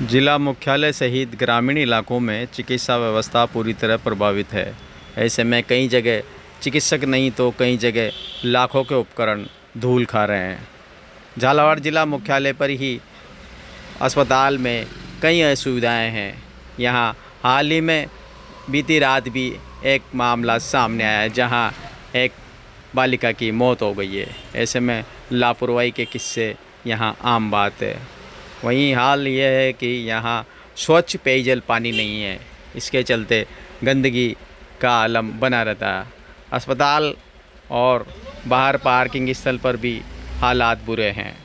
जिला मुख्यालय सहित ग्रामीण इलाकों में चिकित्सा व्यवस्था पूरी तरह प्रभावित है। ऐसे में कई जगह चिकित्सक नहीं तो कई जगह लाखों के उपकरण धूल खा रहे हैं। झालावाड़ जिला मुख्यालय पर ही अस्पताल में कई असुविधाएँ हैं। यहाँ हाल ही में बीती रात भी एक मामला सामने आया जहाँ एक बालिका की मौत हो गई है। ऐसे में लापरवाही के किस्से यहाँ आम बात है। वहीं हाल यह है कि यहाँ स्वच्छ पेयजल पानी नहीं है। इसके चलते गंदगी का आलम बना रहता है। अस्पताल और बाहर पार्किंग स्थल पर भी हालात बुरे हैं।